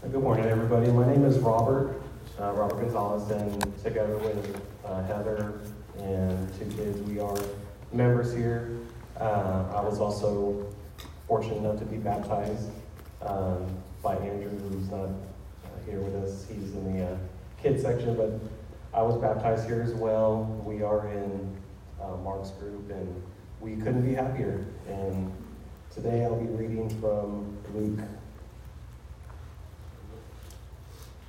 Good morning, everybody. My name is Robert, uh, Robert Gonzalez, and together with uh, Heather and two kids, we are members here. Uh, I was also fortunate enough to be baptized um, by Andrew, who's not uh, here with us. He's in the uh, kids section, but I was baptized here as well. We are in uh, Mark's group, and we couldn't be happier. And today I'll be reading from Luke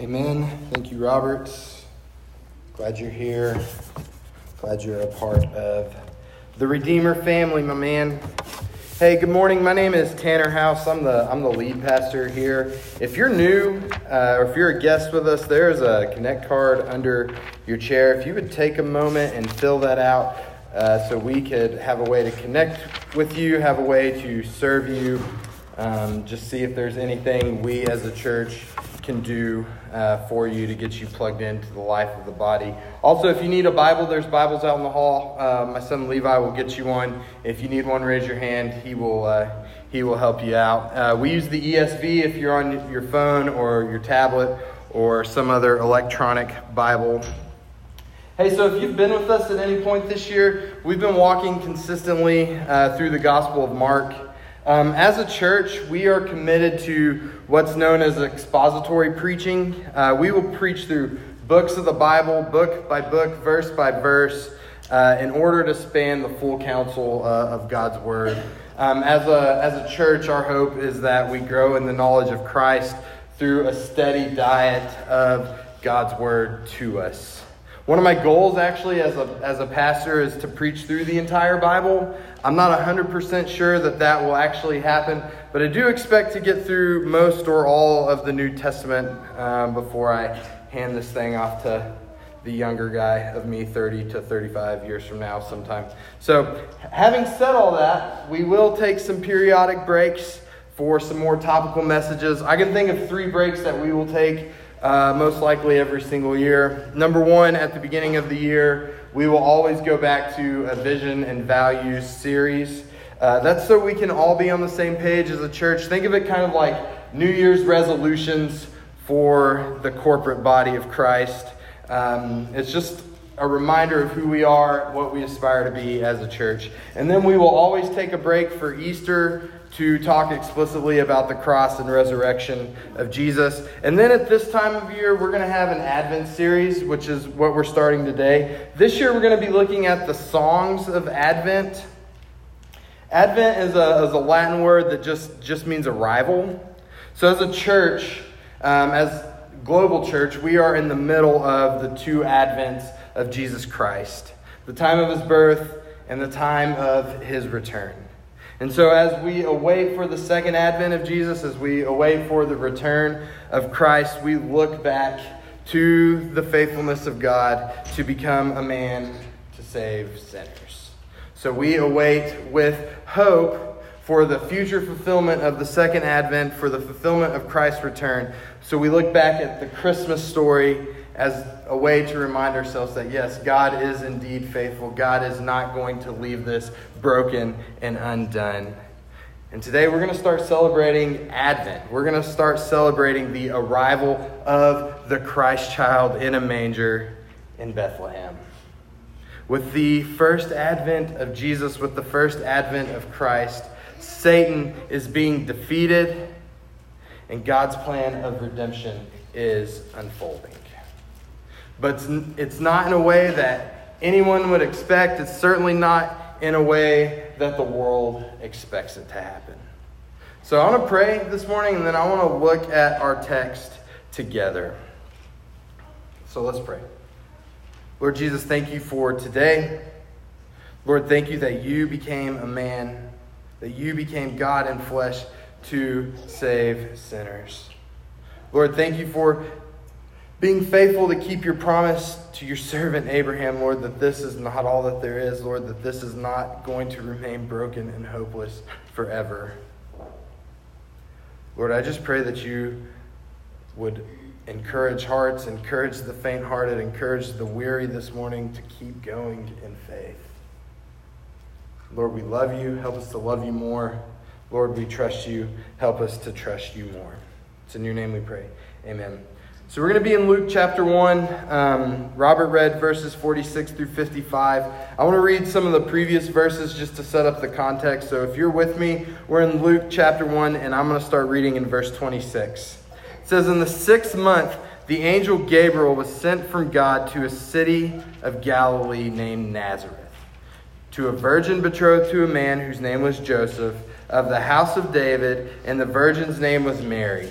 Amen. Thank you, Robert. Glad you're here. Glad you're a part of the Redeemer family, my man. Hey, good morning. My name is Tanner House. I'm the I'm the lead pastor here. If you're new uh, or if you're a guest with us, there's a connect card under your chair. If you would take a moment and fill that out, uh, so we could have a way to connect with you, have a way to serve you. Um, just see if there's anything we as a church can do uh, for you to get you plugged into the life of the body. Also, if you need a Bible, there's Bibles out in the hall. Uh, my son Levi will get you one. If you need one, raise your hand. He will. Uh, he will help you out. Uh, we use the ESV if you're on your phone or your tablet or some other electronic Bible. Hey, so if you've been with us at any point this year, we've been walking consistently uh, through the Gospel of Mark. Um, as a church, we are committed to what's known as expository preaching. Uh, we will preach through books of the Bible, book by book, verse by verse, uh, in order to span the full counsel uh, of God's Word. Um, as, a, as a church, our hope is that we grow in the knowledge of Christ through a steady diet of God's Word to us. One of my goals, actually, as a, as a pastor, is to preach through the entire Bible. I'm not 100% sure that that will actually happen, but I do expect to get through most or all of the New Testament um, before I hand this thing off to the younger guy of me 30 to 35 years from now sometime. So, having said all that, we will take some periodic breaks for some more topical messages. I can think of three breaks that we will take uh, most likely every single year. Number one, at the beginning of the year, we will always go back to a vision and values series. Uh, that's so we can all be on the same page as a church. Think of it kind of like New Year's resolutions for the corporate body of Christ. Um, it's just a reminder of who we are, what we aspire to be as a church. And then we will always take a break for Easter to talk explicitly about the cross and resurrection of Jesus. And then at this time of year, we're going to have an Advent series, which is what we're starting today. This year, we're going to be looking at the songs of Advent. Advent is a, is a Latin word that just, just means arrival. So, as a church, um, as global church, we are in the middle of the two Advents of Jesus Christ the time of his birth and the time of his return. And so, as we await for the second advent of Jesus, as we await for the return of Christ, we look back to the faithfulness of God to become a man to save sinners. So, we await with hope for the future fulfillment of the second advent, for the fulfillment of Christ's return. So, we look back at the Christmas story as a way to remind ourselves that yes, God is indeed faithful. God is not going to leave this broken and undone. And today we're going to start celebrating Advent. We're going to start celebrating the arrival of the Christ child in a manger in Bethlehem. With the first advent of Jesus, with the first advent of Christ, Satan is being defeated and God's plan of redemption is unfolding. But it's not in a way that anyone would expect. It's certainly not in a way that the world expects it to happen. So I want to pray this morning and then I want to look at our text together. So let's pray. Lord Jesus, thank you for today. Lord, thank you that you became a man, that you became God in flesh to save sinners. Lord, thank you for being faithful to keep your promise to your servant Abraham, Lord, that this is not all that there is, Lord, that this is not going to remain broken and hopeless forever. Lord, I just pray that you would encourage hearts, encourage the faint hearted, encourage the weary this morning to keep going in faith. Lord, we love you. Help us to love you more. Lord, we trust you. Help us to trust you more. It's in your name we pray. Amen. So we're going to be in Luke chapter 1. Um, Robert read verses 46 through 55. I want to read some of the previous verses just to set up the context. So if you're with me, we're in Luke chapter 1, and I'm going to start reading in verse 26. It says, In the sixth month, the angel Gabriel was sent from God to a city of Galilee named Nazareth, to a virgin betrothed to a man whose name was Joseph, of the house of David, and the virgin's name was Mary.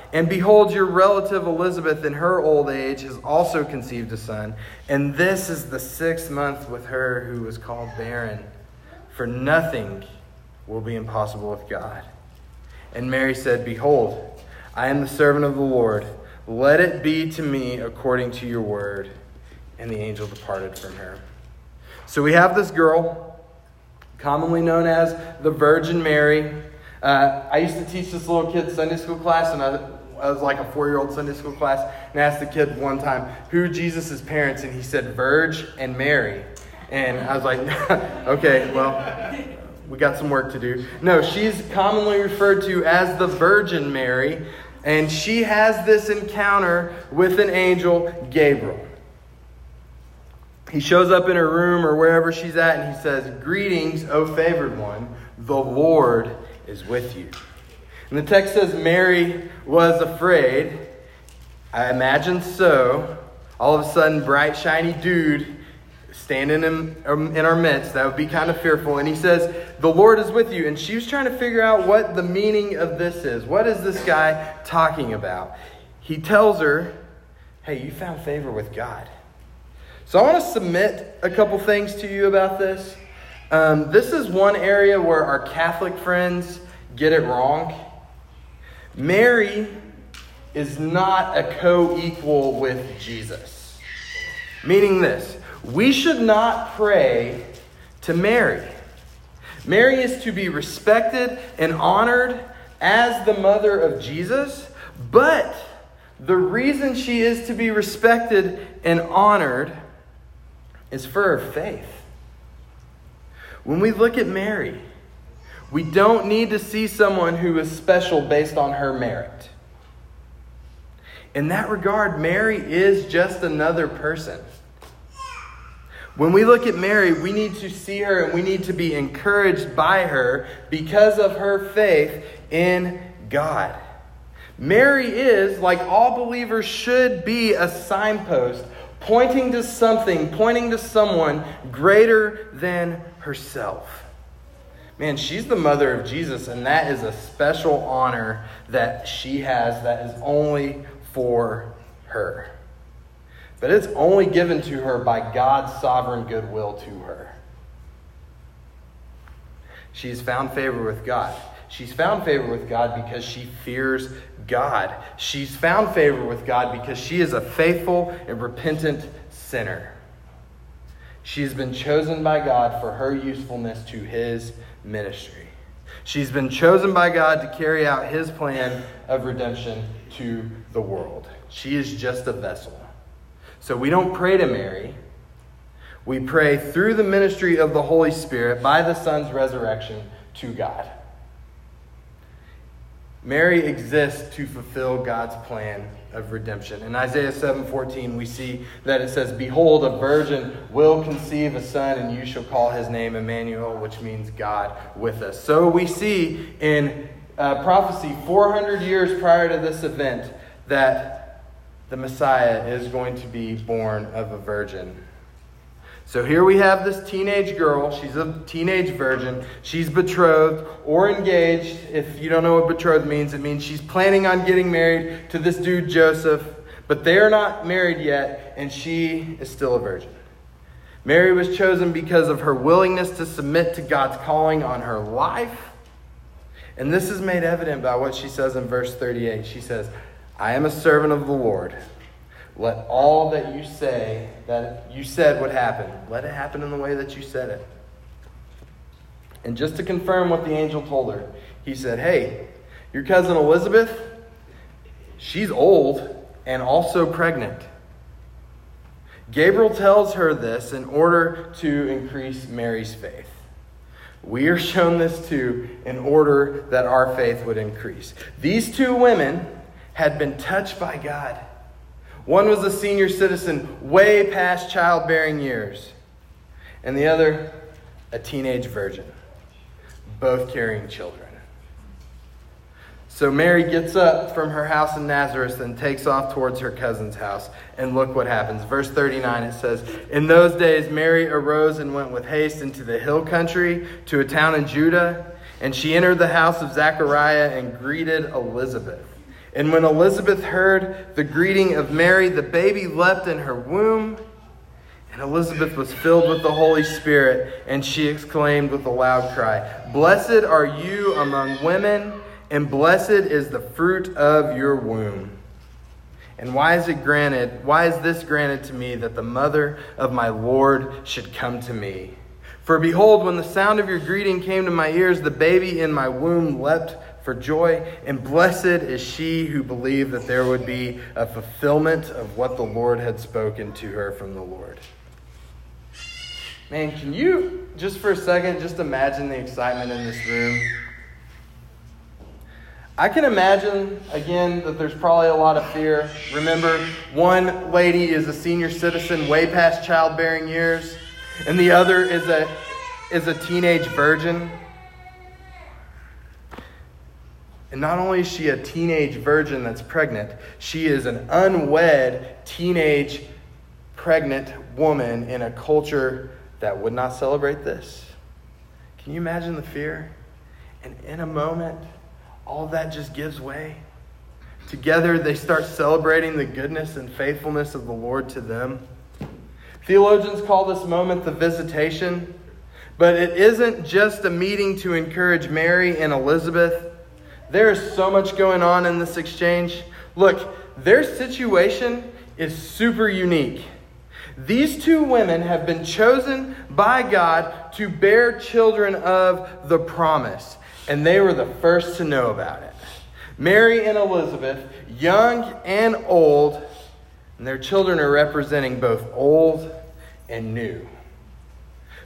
And behold, your relative Elizabeth, in her old age, has also conceived a son. And this is the sixth month with her who was called barren. For nothing will be impossible with God. And Mary said, Behold, I am the servant of the Lord. Let it be to me according to your word. And the angel departed from her. So we have this girl, commonly known as the Virgin Mary. Uh, I used to teach this little kid Sunday school class, and I I was like a four year old Sunday school class and asked the kid one time, who Jesus' parents? And he said, Verge and Mary. And I was like, okay, well, we got some work to do. No, she's commonly referred to as the Virgin Mary, and she has this encounter with an angel, Gabriel. He shows up in her room or wherever she's at, and he says, Greetings, O favored one, the Lord is with you. And the text says Mary was afraid. I imagine so. All of a sudden, bright, shiny dude standing in, um, in our midst. That would be kind of fearful. And he says, The Lord is with you. And she was trying to figure out what the meaning of this is. What is this guy talking about? He tells her, Hey, you found favor with God. So I want to submit a couple things to you about this. Um, this is one area where our Catholic friends get it wrong. Mary is not a co equal with Jesus. Meaning this we should not pray to Mary. Mary is to be respected and honored as the mother of Jesus, but the reason she is to be respected and honored is for her faith. When we look at Mary, we don't need to see someone who is special based on her merit. In that regard, Mary is just another person. When we look at Mary, we need to see her and we need to be encouraged by her because of her faith in God. Mary is, like all believers should be, a signpost pointing to something, pointing to someone greater than herself. Man, she's the mother of Jesus, and that is a special honor that she has that is only for her. But it's only given to her by God's sovereign goodwill to her. She's found favor with God. She's found favor with God because she fears God. She's found favor with God because she is a faithful and repentant sinner. She's been chosen by God for her usefulness to his ministry. She's been chosen by God to carry out his plan of redemption to the world. She is just a vessel. So we don't pray to Mary. We pray through the ministry of the Holy Spirit by the Son's resurrection to God. Mary exists to fulfill God's plan of redemption. In Isaiah 7:14 we see that it says, "Behold, a virgin will conceive a son and you shall call his name Emmanuel, which means God with us." So we see in uh, prophecy 400 years prior to this event that the Messiah is going to be born of a virgin. So here we have this teenage girl. She's a teenage virgin. She's betrothed or engaged. If you don't know what betrothed means, it means she's planning on getting married to this dude, Joseph, but they're not married yet, and she is still a virgin. Mary was chosen because of her willingness to submit to God's calling on her life. And this is made evident by what she says in verse 38. She says, I am a servant of the Lord. Let all that you say, that you said would happen, let it happen in the way that you said it. And just to confirm what the angel told her, he said, Hey, your cousin Elizabeth, she's old and also pregnant. Gabriel tells her this in order to increase Mary's faith. We are shown this too in order that our faith would increase. These two women had been touched by God. One was a senior citizen, way past childbearing years, and the other, a teenage virgin, both carrying children. So Mary gets up from her house in Nazareth and takes off towards her cousin's house. And look what happens. Verse 39 it says, In those days Mary arose and went with haste into the hill country to a town in Judah. And she entered the house of Zechariah and greeted Elizabeth. And when Elizabeth heard the greeting of Mary, the baby leapt in her womb. And Elizabeth was filled with the Holy Spirit, and she exclaimed with a loud cry, Blessed are you among women, and blessed is the fruit of your womb. And why is it granted, why is this granted to me that the mother of my Lord should come to me? For behold, when the sound of your greeting came to my ears, the baby in my womb leapt for joy, and blessed is she who believed that there would be a fulfillment of what the Lord had spoken to her from the Lord. Man, can you just for a second just imagine the excitement in this room? I can imagine, again, that there's probably a lot of fear. Remember, one lady is a senior citizen way past childbearing years, and the other is a, is a teenage virgin. And not only is she a teenage virgin that's pregnant, she is an unwed teenage pregnant woman in a culture that would not celebrate this. Can you imagine the fear? And in a moment, all that just gives way. Together, they start celebrating the goodness and faithfulness of the Lord to them. Theologians call this moment the visitation, but it isn't just a meeting to encourage Mary and Elizabeth. There is so much going on in this exchange. Look, their situation is super unique. These two women have been chosen by God to bear children of the promise, and they were the first to know about it. Mary and Elizabeth, young and old, and their children are representing both old and new.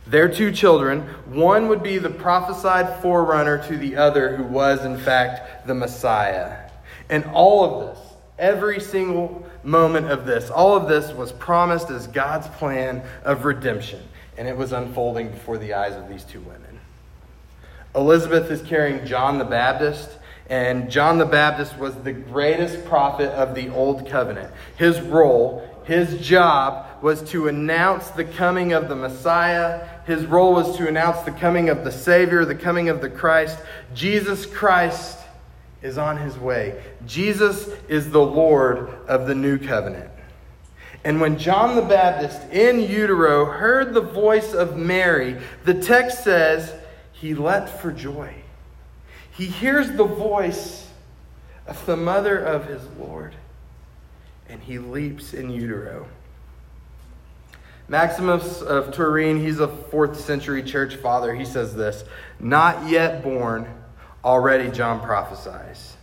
Their two children, one would be the prophesied forerunner to the other, who was, in fact, the Messiah. And all of this, every single moment of this, all of this was promised as God's plan of redemption. And it was unfolding before the eyes of these two women. Elizabeth is carrying John the Baptist. And John the Baptist was the greatest prophet of the Old Covenant. His role, his job, was to announce the coming of the Messiah. His role was to announce the coming of the Savior, the coming of the Christ. Jesus Christ is on his way. Jesus is the Lord of the new covenant. And when John the Baptist in utero heard the voice of Mary, the text says he leapt for joy. He hears the voice of the mother of his Lord, and he leaps in utero. Maximus of Turin, he's a fourth century church father. He says this Not yet born, already John prophesies.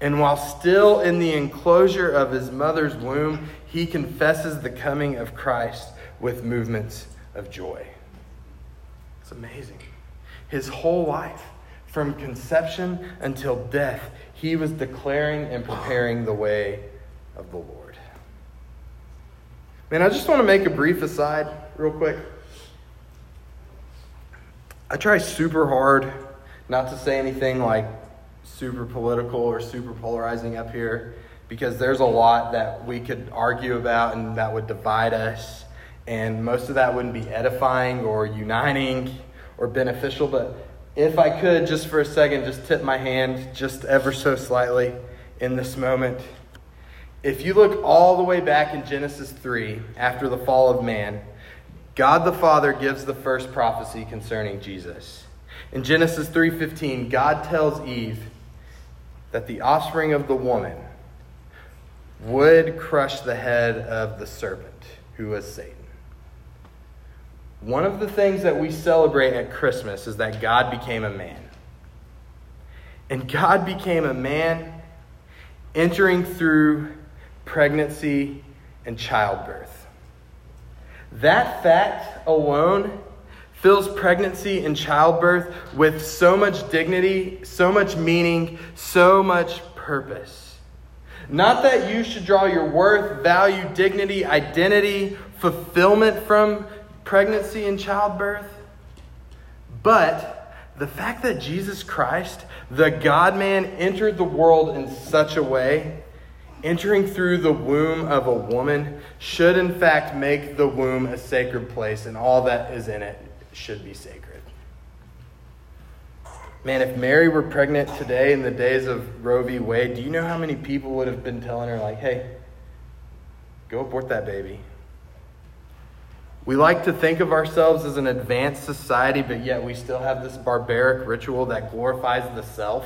And while still in the enclosure of his mother's womb, he confesses the coming of Christ with movements of joy. It's amazing. His whole life, from conception until death, he was declaring and preparing the way of the Lord. Man, I just want to make a brief aside, real quick. I try super hard not to say anything like super political or super polarizing up here because there's a lot that we could argue about and that would divide us. And most of that wouldn't be edifying or uniting or beneficial. But if I could, just for a second, just tip my hand just ever so slightly in this moment. If you look all the way back in Genesis 3, after the fall of man, God the Father gives the first prophecy concerning Jesus. In Genesis 3:15, God tells Eve that the offspring of the woman would crush the head of the serpent, who was Satan. One of the things that we celebrate at Christmas is that God became a man. And God became a man entering through pregnancy and childbirth. That fact alone fills pregnancy and childbirth with so much dignity, so much meaning, so much purpose. Not that you should draw your worth, value, dignity, identity, fulfillment from pregnancy and childbirth, but the fact that Jesus Christ, the God man, entered the world in such a way, entering through the womb of a woman, should in fact make the womb a sacred place and all that is in it should be sacred. Man, if Mary were pregnant today in the days of Roe v. Wade, do you know how many people would have been telling her, like, hey, go abort that baby? We like to think of ourselves as an advanced society, but yet we still have this barbaric ritual that glorifies the self.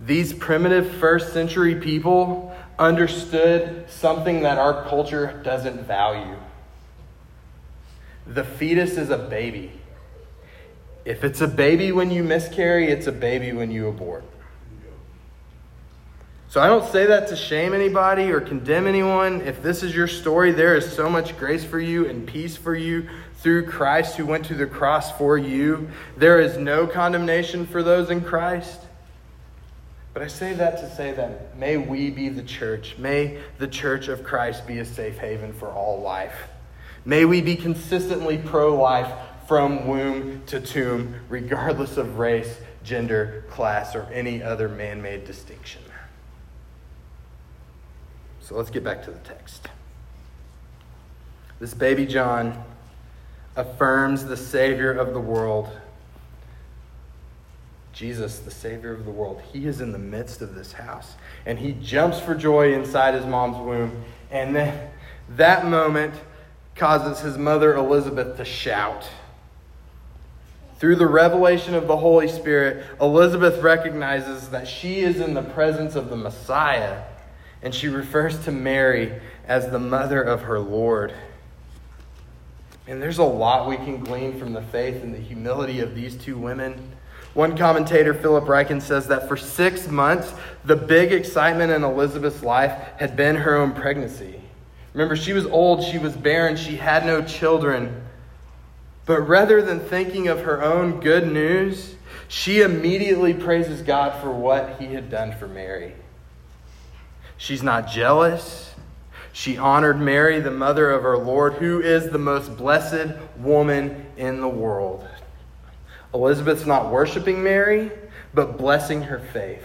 These primitive first century people understood something that our culture doesn't value the fetus is a baby. If it's a baby when you miscarry, it's a baby when you abort. So I don't say that to shame anybody or condemn anyone. If this is your story, there is so much grace for you and peace for you through Christ who went to the cross for you. There is no condemnation for those in Christ. But I say that to say that may we be the church. May the church of Christ be a safe haven for all life. May we be consistently pro life from womb to tomb, regardless of race, gender, class, or any other man made distinction. So let's get back to the text. This baby John affirms the Savior of the world. Jesus, the Savior of the world. He is in the midst of this house. And he jumps for joy inside his mom's womb. And then that moment, causes his mother Elizabeth to shout. Through the revelation of the Holy Spirit, Elizabeth recognizes that she is in the presence of the Messiah, and she refers to Mary as the mother of her Lord. And there's a lot we can glean from the faith and the humility of these two women. One commentator, Philip Ryken, says that for six months, the big excitement in Elizabeth's life had been her own pregnancy. Remember, she was old, she was barren, she had no children. But rather than thinking of her own good news, she immediately praises God for what he had done for Mary. She's not jealous. She honored Mary, the mother of our Lord, who is the most blessed woman in the world. Elizabeth's not worshiping Mary, but blessing her faith.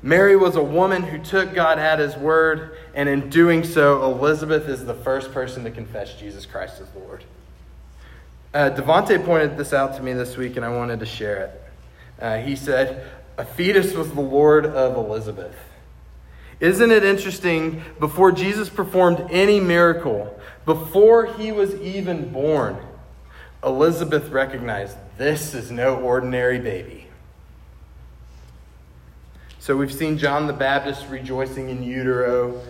Mary was a woman who took God at his word, and in doing so, Elizabeth is the first person to confess Jesus Christ as Lord. Uh, Devonte pointed this out to me this week, and I wanted to share it. Uh, he said, A fetus was the Lord of Elizabeth. Isn't it interesting? Before Jesus performed any miracle, before he was even born, Elizabeth recognized this is no ordinary baby. So we've seen John the Baptist rejoicing in utero,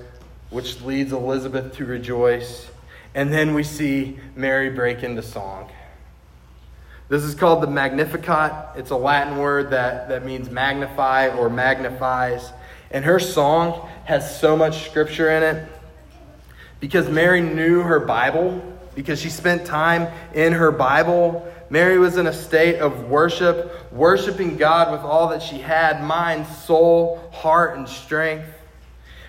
which leads Elizabeth to rejoice. And then we see Mary break into song. This is called the Magnificat. It's a Latin word that, that means magnify or magnifies. And her song has so much scripture in it because Mary knew her Bible, because she spent time in her Bible. Mary was in a state of worship, worshiping God with all that she had mind, soul, heart, and strength.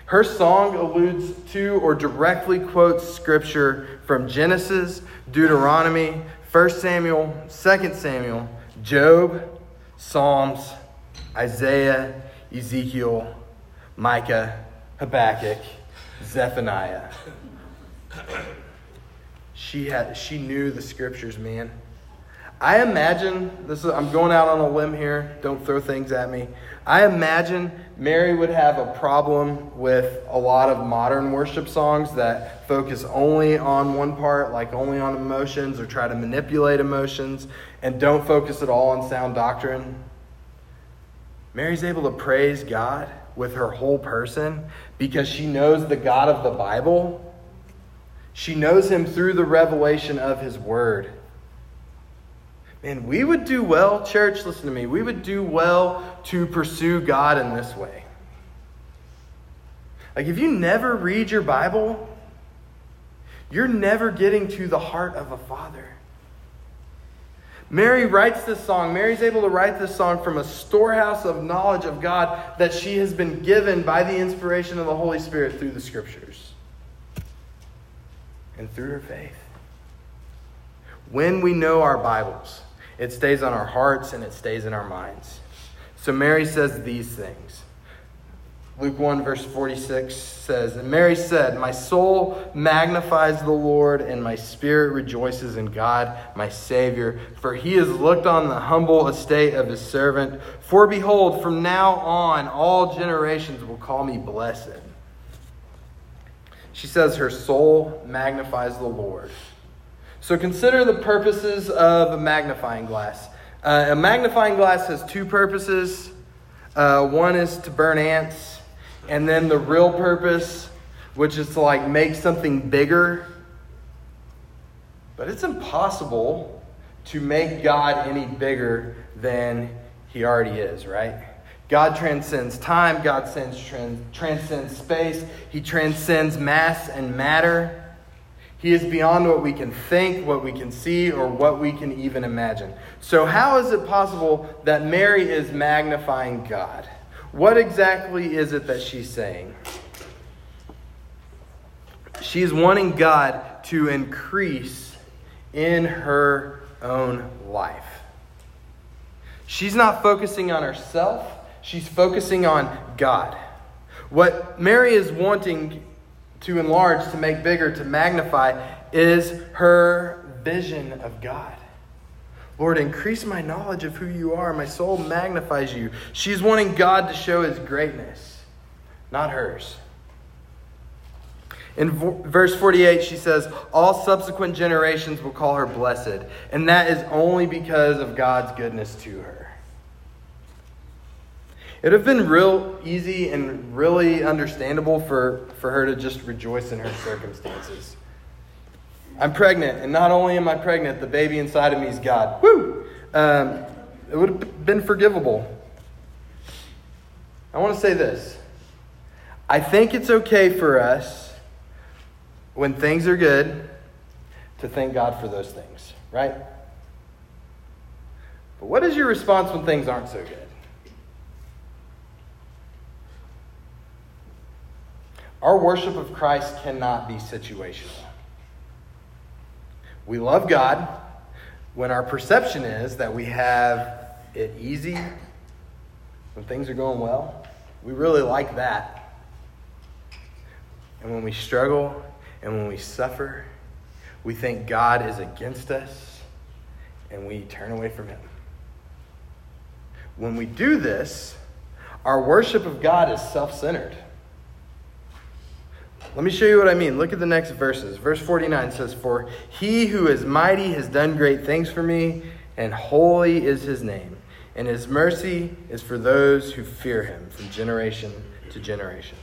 Her song alludes to or directly quotes scripture from Genesis, Deuteronomy, 1 Samuel, 2 Samuel, Job, Psalms, Isaiah, Ezekiel, Micah, Habakkuk, Zephaniah. She had she knew the scriptures, man. I imagine this is, I'm going out on a limb here. Don't throw things at me. I imagine Mary would have a problem with a lot of modern worship songs that focus only on one part, like only on emotions or try to manipulate emotions and don't focus at all on sound doctrine. Mary's able to praise God with her whole person because she knows the God of the Bible. She knows him through the revelation of his word. And we would do well, church, listen to me, we would do well to pursue God in this way. Like, if you never read your Bible, you're never getting to the heart of a father. Mary writes this song. Mary's able to write this song from a storehouse of knowledge of God that she has been given by the inspiration of the Holy Spirit through the scriptures and through her faith. When we know our Bibles, it stays on our hearts and it stays in our minds. So Mary says these things. Luke 1, verse 46 says, And Mary said, My soul magnifies the Lord, and my spirit rejoices in God, my Savior, for he has looked on the humble estate of his servant. For behold, from now on, all generations will call me blessed. She says, Her soul magnifies the Lord. So consider the purposes of a magnifying glass. Uh, a magnifying glass has two purposes. Uh, one is to burn ants, and then the real purpose, which is to like make something bigger. But it's impossible to make God any bigger than he already is, right? God transcends time, God transcends space, he transcends mass and matter. He is beyond what we can think, what we can see, or what we can even imagine. So, how is it possible that Mary is magnifying God? What exactly is it that she's saying? She's wanting God to increase in her own life. She's not focusing on herself, she's focusing on God. What Mary is wanting to enlarge, to make bigger, to magnify, is her vision of God. Lord, increase my knowledge of who you are. My soul magnifies you. She's wanting God to show his greatness, not hers. In verse 48, she says, All subsequent generations will call her blessed. And that is only because of God's goodness to her. It would have been real easy and really understandable for, for her to just rejoice in her circumstances. I'm pregnant, and not only am I pregnant, the baby inside of me is God. Woo! Um, it would have been forgivable. I want to say this. I think it's okay for us, when things are good, to thank God for those things, right? But what is your response when things aren't so good? Our worship of Christ cannot be situational. We love God when our perception is that we have it easy, when things are going well. We really like that. And when we struggle and when we suffer, we think God is against us and we turn away from Him. When we do this, our worship of God is self centered. Let me show you what I mean. Look at the next verses. Verse 49 says, For he who is mighty has done great things for me, and holy is his name. And his mercy is for those who fear him from generation to generation.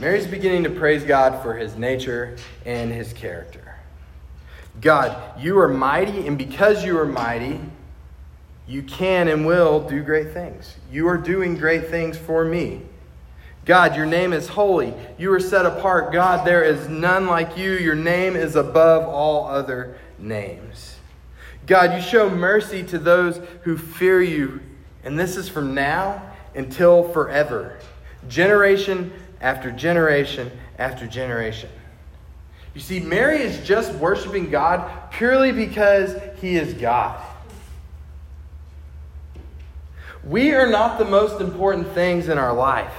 Mary's beginning to praise God for his nature and his character. God, you are mighty, and because you are mighty, you can and will do great things. You are doing great things for me. God, your name is holy. You are set apart. God, there is none like you. Your name is above all other names. God, you show mercy to those who fear you, and this is from now until forever, generation after generation after generation. You see, Mary is just worshiping God purely because he is God. We are not the most important things in our life.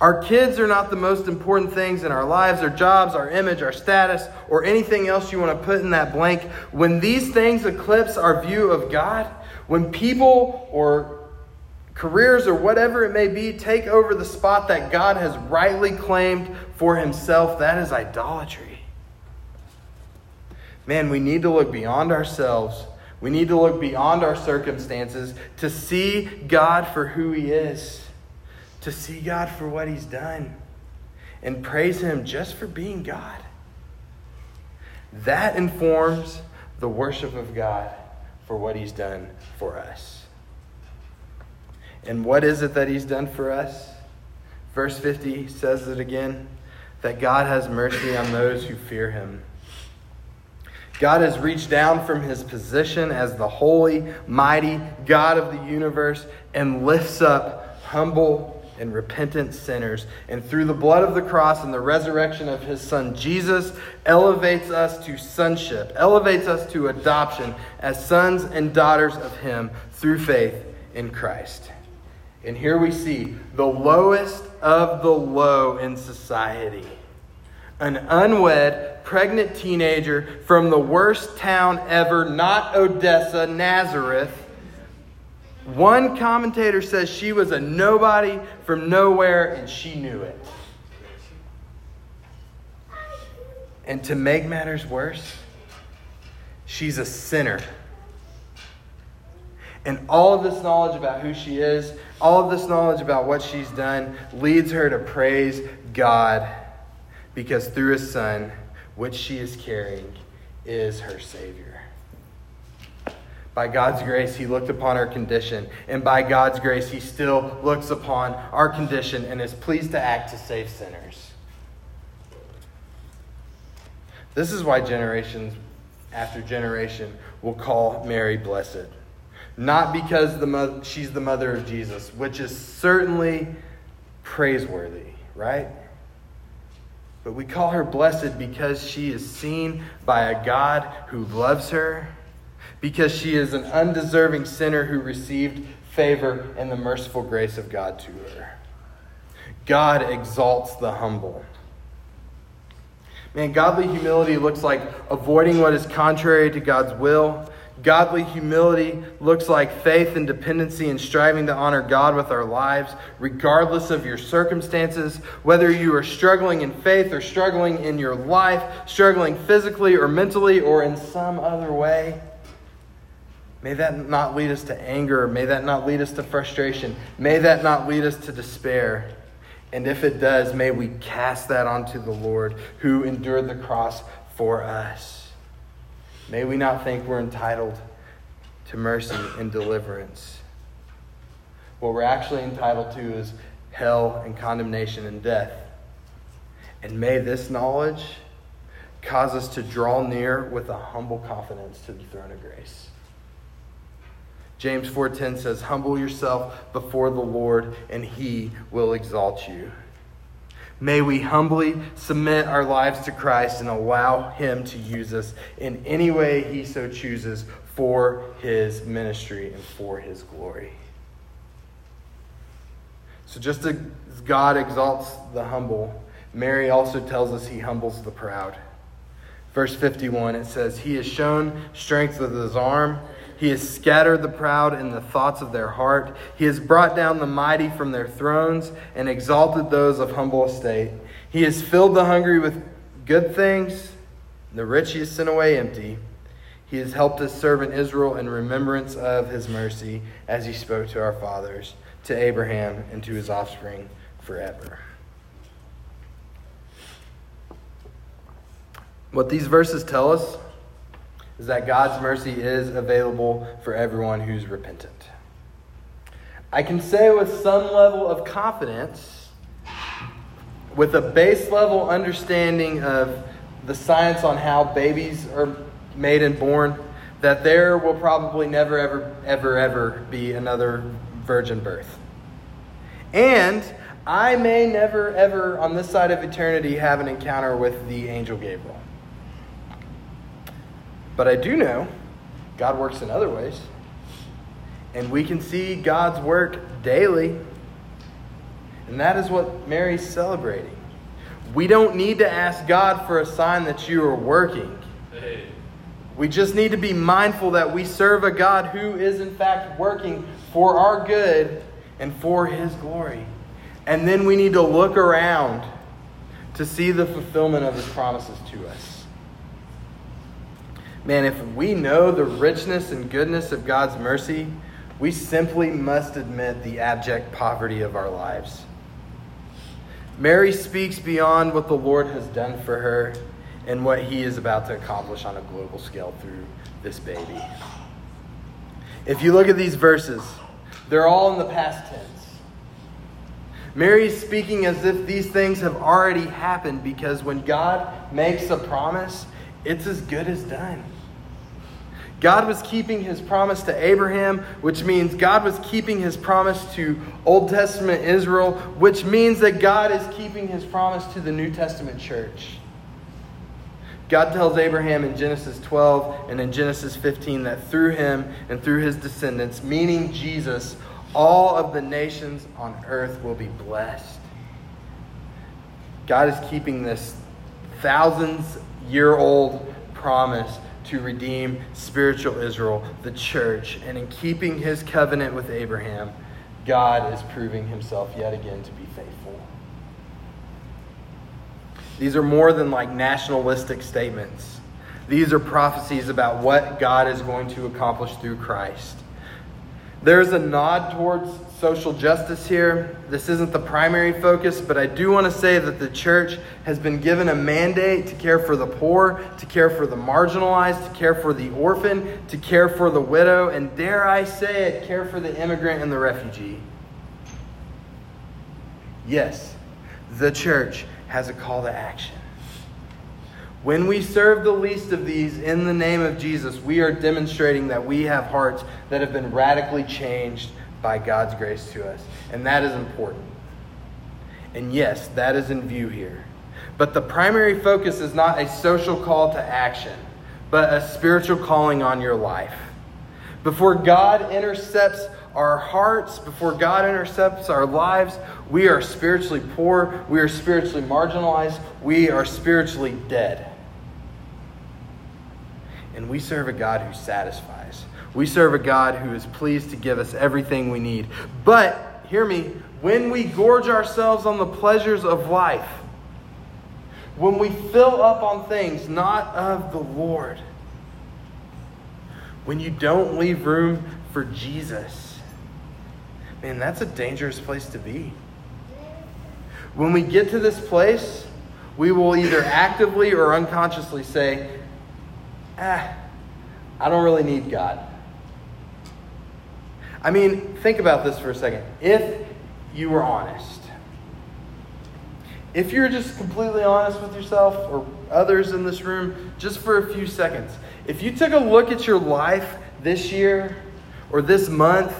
Our kids are not the most important things in our lives, our jobs, our image, our status, or anything else you want to put in that blank. When these things eclipse our view of God, when people or careers or whatever it may be take over the spot that God has rightly claimed for himself, that is idolatry. Man, we need to look beyond ourselves. We need to look beyond our circumstances to see God for who he is to see God for what He's done and praise Him just for being God. That informs the worship of God for what He's done for us. And what is it that He's done for us? Verse 50 says it again that God has mercy on those who fear Him. God has reached down from his position as the holy, mighty God of the universe and lifts up humble and repentant sinners. And through the blood of the cross and the resurrection of his son, Jesus elevates us to sonship, elevates us to adoption as sons and daughters of him through faith in Christ. And here we see the lowest of the low in society. An unwed, pregnant teenager from the worst town ever, not Odessa, Nazareth one commentator says she was a nobody from nowhere and she knew it. And to make matters worse, she's a sinner. And all of this knowledge about who she is, all of this knowledge about what she's done, leads her to praise God because through his son, which she is carrying, is her Savior. By God's grace, He looked upon our condition. And by God's grace, He still looks upon our condition and is pleased to act to save sinners. This is why generations after generation will call Mary blessed. Not because the mo- she's the mother of Jesus, which is certainly praiseworthy, right? But we call her blessed because she is seen by a God who loves her because she is an undeserving sinner who received favor and the merciful grace of God to her. God exalts the humble. Man, godly humility looks like avoiding what is contrary to God's will. Godly humility looks like faith and dependency and striving to honor God with our lives, regardless of your circumstances, whether you are struggling in faith or struggling in your life, struggling physically or mentally or in some other way. May that not lead us to anger. May that not lead us to frustration. May that not lead us to despair. And if it does, may we cast that onto the Lord who endured the cross for us. May we not think we're entitled to mercy and deliverance. What we're actually entitled to is hell and condemnation and death. And may this knowledge cause us to draw near with a humble confidence to the throne of grace. James 4:10 says, "Humble yourself before the Lord, and he will exalt you." May we humbly submit our lives to Christ and allow him to use us in any way he so chooses for his ministry and for his glory. So just as God exalts the humble, Mary also tells us he humbles the proud. Verse 51, it says, He has shown strength with his arm. He has scattered the proud in the thoughts of their heart. He has brought down the mighty from their thrones and exalted those of humble estate. He has filled the hungry with good things, the rich he has sent away empty. He has helped his servant Israel in remembrance of his mercy, as he spoke to our fathers, to Abraham, and to his offspring forever. What these verses tell us is that God's mercy is available for everyone who's repentant. I can say with some level of confidence, with a base level understanding of the science on how babies are made and born, that there will probably never, ever, ever, ever be another virgin birth. And I may never, ever, on this side of eternity, have an encounter with the angel Gabriel. But I do know God works in other ways. And we can see God's work daily. And that is what Mary's celebrating. We don't need to ask God for a sign that you are working. We just need to be mindful that we serve a God who is, in fact, working for our good and for His glory. And then we need to look around to see the fulfillment of His promises to us. Man, if we know the richness and goodness of God's mercy, we simply must admit the abject poverty of our lives. Mary speaks beyond what the Lord has done for her and what he is about to accomplish on a global scale through this baby. If you look at these verses, they're all in the past tense. Mary is speaking as if these things have already happened because when God makes a promise, it's as good as done. God was keeping his promise to Abraham, which means God was keeping his promise to Old Testament Israel, which means that God is keeping his promise to the New Testament church. God tells Abraham in Genesis 12 and in Genesis 15 that through him and through his descendants, meaning Jesus, all of the nations on earth will be blessed. God is keeping this thousands year old promise to redeem spiritual Israel, the church. And in keeping his covenant with Abraham, God is proving himself yet again to be faithful. These are more than like nationalistic statements. These are prophecies about what God is going to accomplish through Christ. There's a nod towards social justice here. This isn't the primary focus, but I do want to say that the church has been given a mandate to care for the poor, to care for the marginalized, to care for the orphan, to care for the widow, and dare I say it, care for the immigrant and the refugee. Yes, the church has a call to action. When we serve the least of these in the name of Jesus, we are demonstrating that we have hearts that have been radically changed by God's grace to us. And that is important. And yes, that is in view here. But the primary focus is not a social call to action, but a spiritual calling on your life. Before God intercepts our hearts, before God intercepts our lives, we are spiritually poor, we are spiritually marginalized, we are spiritually dead. And we serve a God who satisfies. We serve a God who is pleased to give us everything we need. But, hear me, when we gorge ourselves on the pleasures of life, when we fill up on things not of the Lord, when you don't leave room for Jesus, man, that's a dangerous place to be. When we get to this place, we will either actively or unconsciously say, ah, I don't really need God. I mean, think about this for a second. If you were honest, if you're just completely honest with yourself or others in this room, just for a few seconds, if you took a look at your life this year or this month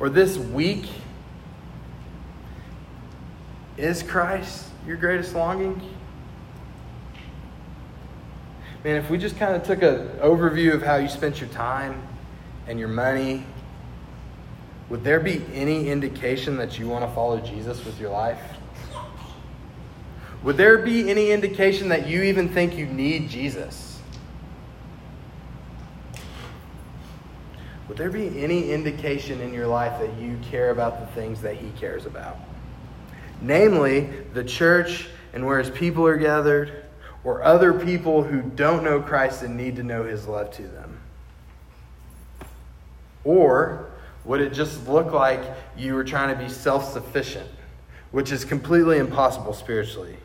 or this week, is Christ your greatest longing? Man, if we just kind of took an overview of how you spent your time and your money would there be any indication that you want to follow Jesus with your life? Would there be any indication that you even think you need Jesus? Would there be any indication in your life that you care about the things that he cares about? Namely, the church and where his people are gathered, or other people who don't know Christ and need to know his love to them? Or would it just look like you were trying to be self sufficient, which is completely impossible spiritually?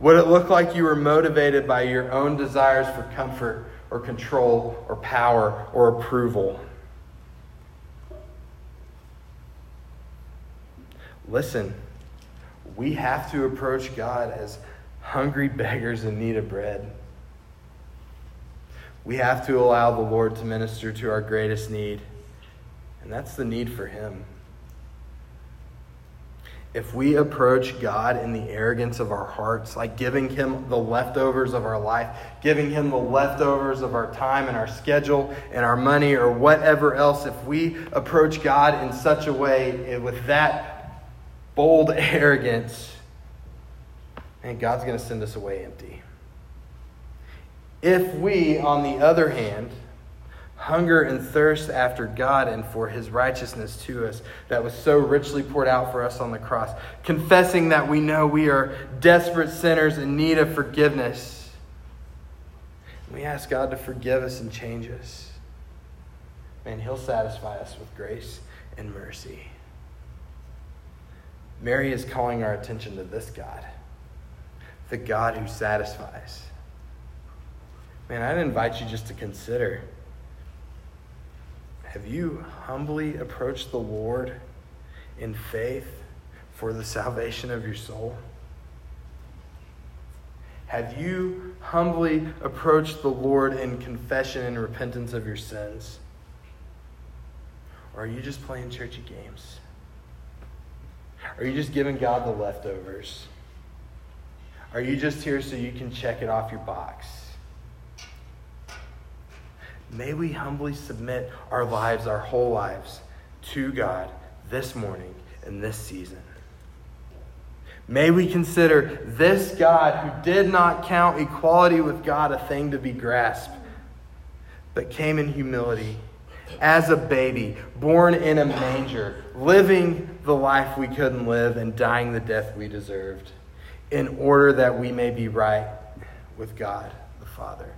Would it look like you were motivated by your own desires for comfort or control or power or approval? Listen, we have to approach God as hungry beggars in need of bread. We have to allow the Lord to minister to our greatest need, and that's the need for Him. If we approach God in the arrogance of our hearts, like giving Him the leftovers of our life, giving Him the leftovers of our time and our schedule and our money or whatever else, if we approach God in such a way eh, with that bold arrogance, and God's going to send us away empty. If we, on the other hand, hunger and thirst after God and for his righteousness to us that was so richly poured out for us on the cross, confessing that we know we are desperate sinners in need of forgiveness, we ask God to forgive us and change us. Man, he'll satisfy us with grace and mercy. Mary is calling our attention to this God the God who satisfies. Man, I'd invite you just to consider have you humbly approached the Lord in faith for the salvation of your soul? Have you humbly approached the Lord in confession and repentance of your sins? Or are you just playing churchy games? Are you just giving God the leftovers? Are you just here so you can check it off your box? May we humbly submit our lives, our whole lives, to God this morning and this season. May we consider this God who did not count equality with God a thing to be grasped, but came in humility as a baby, born in a manger, living the life we couldn't live and dying the death we deserved in order that we may be right with God the Father,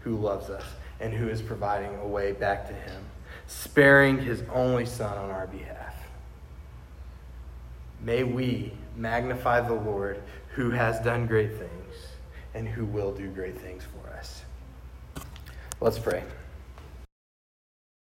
who loves us and who is providing a way back to Him, sparing His only Son on our behalf. May we magnify the Lord who has done great things and who will do great things for us. Let's pray.